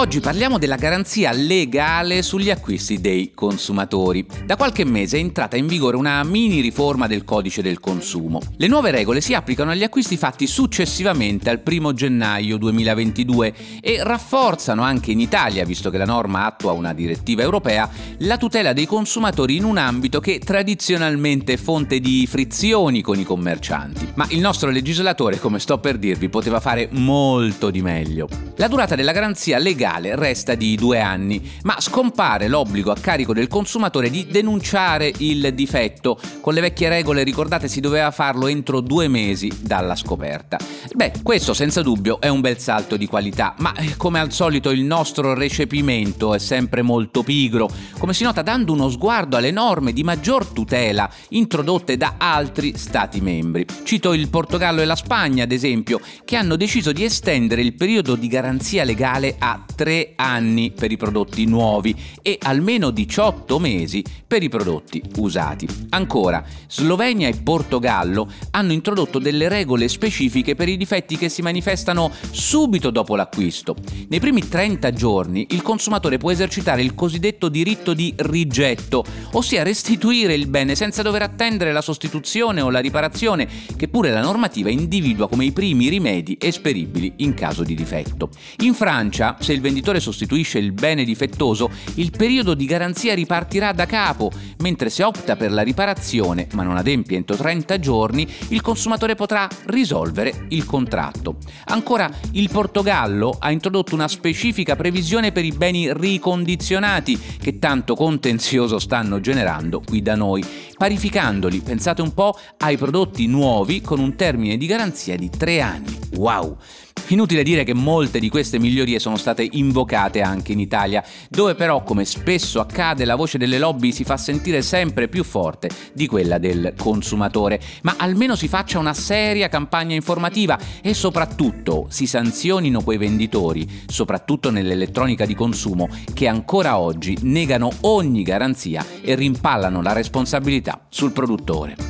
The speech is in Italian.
Oggi parliamo della garanzia legale sugli acquisti dei consumatori. Da qualche mese è entrata in vigore una mini riforma del codice del consumo. Le nuove regole si applicano agli acquisti fatti successivamente al 1 gennaio 2022 e rafforzano anche in Italia, visto che la norma attua una direttiva europea, la tutela dei consumatori in un ambito che tradizionalmente è fonte di frizioni con i commercianti. Ma il nostro legislatore, come sto per dirvi, poteva fare molto di meglio. La durata della garanzia legale legale resta di due anni, ma scompare l'obbligo a carico del consumatore di denunciare il difetto. Con le vecchie regole, ricordate, si doveva farlo entro due mesi dalla scoperta. Beh, questo senza dubbio è un bel salto di qualità, ma eh, come al solito il nostro recepimento è sempre molto pigro, come si nota dando uno sguardo alle norme di maggior tutela introdotte da altri Stati membri. Cito il Portogallo e la Spagna, ad esempio, che hanno deciso di estendere il periodo di garanzia legale a 3 anni per i prodotti nuovi e almeno 18 mesi per i prodotti usati. Ancora, Slovenia e Portogallo hanno introdotto delle regole specifiche per i difetti che si manifestano subito dopo l'acquisto. Nei primi 30 giorni il consumatore può esercitare il cosiddetto diritto di rigetto, ossia restituire il bene senza dover attendere la sostituzione o la riparazione, che pure la normativa individua come i primi rimedi esperibili in caso di difetto. In Francia, se il venditore sostituisce il bene difettoso, il periodo di garanzia ripartirà da capo, mentre se opta per la riparazione, ma non adempie entro 30 giorni, il consumatore potrà risolvere il contratto. Ancora, il Portogallo ha introdotto una specifica previsione per i beni ricondizionati che tanto contenzioso stanno generando qui da noi, parificandoli, pensate un po', ai prodotti nuovi con un termine di garanzia di 3 anni. Wow! Inutile dire che molte di queste migliorie sono state invocate anche in Italia, dove però, come spesso accade, la voce delle lobby si fa sentire sempre più forte di quella del consumatore. Ma almeno si faccia una seria campagna informativa e soprattutto si sanzionino quei venditori, soprattutto nell'elettronica di consumo, che ancora oggi negano ogni garanzia e rimpallano la responsabilità sul produttore.